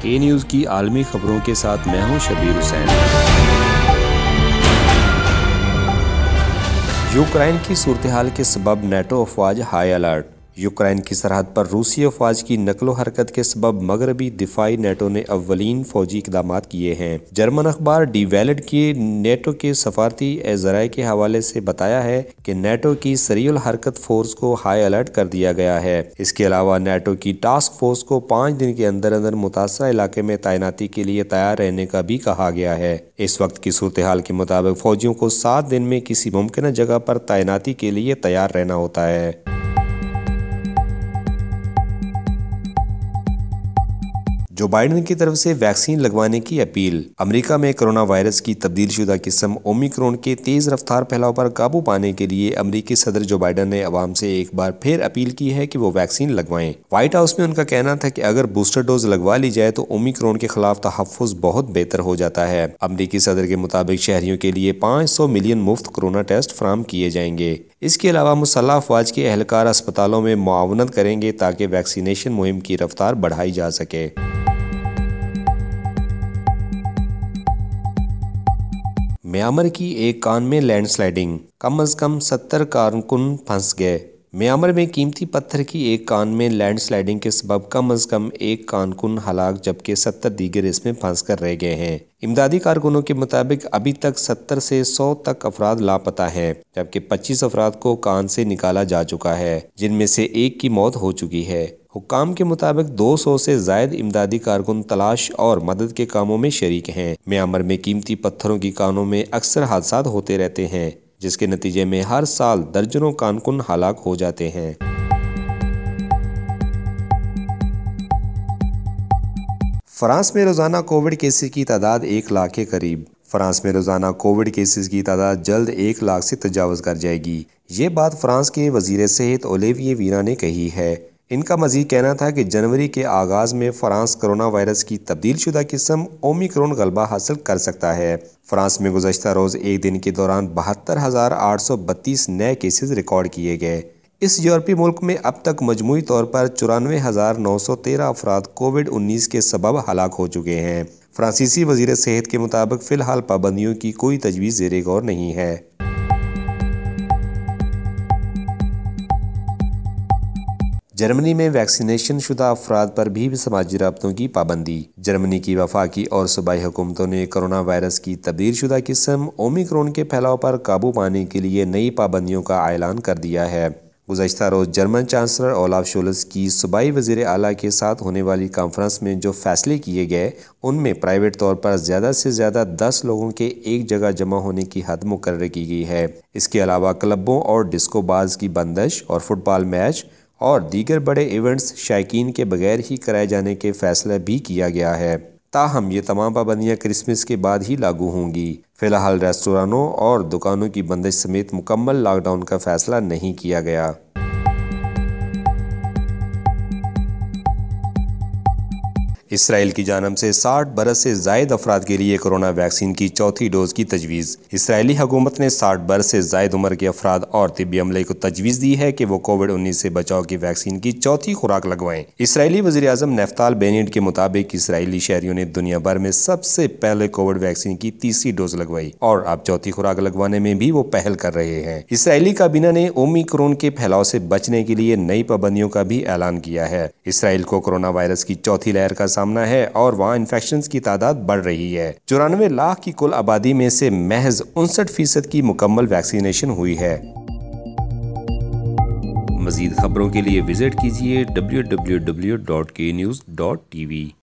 کے نیوز کی عالمی خبروں کے ساتھ میں ہوں شبیر حسین۔ یوکرائن کی صورتحال کے سبب نیٹو افواج ہائی الرٹ۔ یوکرائن کی سرحد پر روسی افواج کی نقل و حرکت کے سبب مغربی دفاعی نیٹو نے اولین فوجی اقدامات کیے ہیں۔ جرمن اخبار ڈی ویلڈ کی نیٹو کے سفارتی ذرائع کے حوالے سے بتایا ہے کہ نیٹو کی سریع الحرکت فورس کو ہائی الرٹ کر دیا گیا ہے۔ اس کے علاوہ نیٹو کی ٹاسک فورس کو پانچ دن کے اندر اندر متاثرہ علاقے میں تعیناتی کے لیے تیار رہنے کا بھی کہا گیا ہے۔ اس وقت کی صورتحال کے مطابق فوجیوں کو سات دن میں کسی ممکنہ جگہ پر تعیناتی کے لیے تیار رہنا ہوتا ہے۔ جو بائیڈن کی طرف سے ویکسین لگوانے کی اپیل۔ امریکہ میں کرونا وائرس کی تبدیل شدہ قسم اومیکرون کے تیز رفتار پھیلاؤ پر قابو پانے کے لیے امریکی صدر جو بائیڈن نے عوام سے ایک بار پھر اپیل کی ہے کہ وہ ویکسین لگوائیں۔ وائٹ ہاؤس میں ان کا کہنا تھا کہ اگر بوسٹر ڈوز لگوا لی جائے تو اومیکرون کے خلاف تحفظ بہت بہتر ہو جاتا ہے۔ امریکی صدر کے مطابق شہریوں کے لیے پانچ سو ملین مفت کرونا ٹیسٹ فراہم کیے جائیں گے۔ اس کے علاوہ مسلح افواج کے اہلکار اسپتالوں میں معاونت کریں گے تاکہ ویکسینیشن مہم کی رفتار بڑھائی جا سکے۔ میامر کی ایک کان میں لینڈ سلائڈنگ کم از کم ستر کارکن پھنس گئے۔ میامر میں قیمتی پتھر کی ایک کان میں لینڈ سلائڈنگ کے سبب کم از کم ایک کارکن ہلاک جبکہ ستر دیگر اس میں پھنس کر رہ گئے ہیں۔ امدادی کارکنوں کے مطابق ابھی تک ستر سے سو تک افراد لاپتہ ہیں، جبکہ پچیس افراد کو کان سے نکالا جا چکا ہے، جن میں سے ایک کی موت ہو چکی ہے۔ حکام کے مطابق دو سو سے زائد امدادی کارکن تلاش اور مدد کے کاموں میں شریک ہیں۔ میامر میں قیمتی پتھروں کی کانوں میں اکثر حادثات ہوتے رہتے ہیں، جس کے نتیجے میں ہر سال درجنوں کانکن ہلاک ہو جاتے ہیں۔ فرانس میں روزانہ کووڈ کیسز کی تعداد ایک لاکھ کے قریب۔ فرانس میں روزانہ کووڈ کیسز کی تعداد جلد ایک لاکھ سے تجاوز کر جائے گی۔ یہ بات فرانس کے وزیر صحت اولیویے ویرا نے کہی ہے۔ ان کا مزید کہنا تھا کہ جنوری کے آغاز میں فرانس کرونا وائرس کی تبدیل شدہ قسم اومیکرون غلبہ حاصل کر سکتا ہے۔ فرانس میں گزشتہ روز ایک دن کے دوران بہتر ہزار آٹھ سو بتیس نئے کیسز ریکارڈ کیے گئے۔ اس یورپی ملک میں اب تک مجموعی طور پر چورانوے ہزار نو سو تیرہ افراد کووڈ انیس کے سبب ہلاک ہو چکے ہیں۔ فرانسیسی وزیر صحت کے مطابق فی الحال پابندیوں کی کوئی تجویز زیر غور نہیں ہے۔ جرمنی میں ویکسینیشن شدہ افراد پر بھی سماجی رابطوں کی پابندی۔ جرمنی کی وفاقی اور صوبائی حکومتوں نے کرونا وائرس کی تبدیل شدہ قسم اومیکرون کے پھیلاؤ پر قابو پانے کے لیے نئی پابندیوں کا اعلان کر دیا ہے۔ گزشتہ روز جرمن چانسلر اولاف شولز کی صوبائی وزیر اعلیٰ کے ساتھ ہونے والی کانفرنس میں جو فیصلے کیے گئے، ان میں پرائیویٹ طور پر زیادہ سے زیادہ دس لوگوں کے ایک جگہ جمع ہونے کی حد مقرر کی گئی ہے۔ اس کے علاوہ کلبوں اور ڈسکو باز کی بندش اور فٹ بال میچ اور دیگر بڑے ایونٹس شائقین کے بغیر ہی کرائے جانے کے فیصلہ بھی کیا گیا ہے۔ تاہم، یہ تمام پابندیاں کرسمس کے بعد ہی لاگو ہوں گی۔ فی الحال ریسٹورانوں اور دکانوں کی بندش سمیت مکمل لاک ڈاؤن کا فیصلہ نہیں کیا گیا۔ اسرائیل کی جانب سے ساٹھ برس سے زائد افراد کے لیے کرونا ویکسین کی چوتھی ڈوز کی تجویز۔ اسرائیلی حکومت نے ساٹھ برس سے زائد عمر کے افراد اور طبی عملے کو تجویز دی ہے کہ وہ کووڈ انیس سے بچاؤ کی ویکسین کی چوتھی خوراک لگوائیں۔ اسرائیلی وزیر اعظم نفتال بینیڈ کے مطابق اسرائیلی شہریوں نے دنیا بھر میں سب سے پہلے کووڈ ویکسین کی تیسری ڈوز لگوائی اور اب چوتھی خوراک لگوانے میں بھی وہ پہل کر رہے ہیں۔ اسرائیلی کابینہ نے اومی کرون کے پھیلاؤ سے بچنے کے لیے نئی پابندیوں کا بھی اعلان کیا ہے۔ اسرائیل کو کرونا وائرس کی چوتھی لہر کا سامنا ہے اور وہاں انفیکشنز کی تعداد بڑھ رہی ہے۔ چورانوے لاکھ کی کل آبادی میں سے محض انسٹھ فیصد کی مکمل ویکسینیشن ہوئی ہے۔ مزید خبروں کے لیے وزٹ کیجیے W W W dot K news dot T V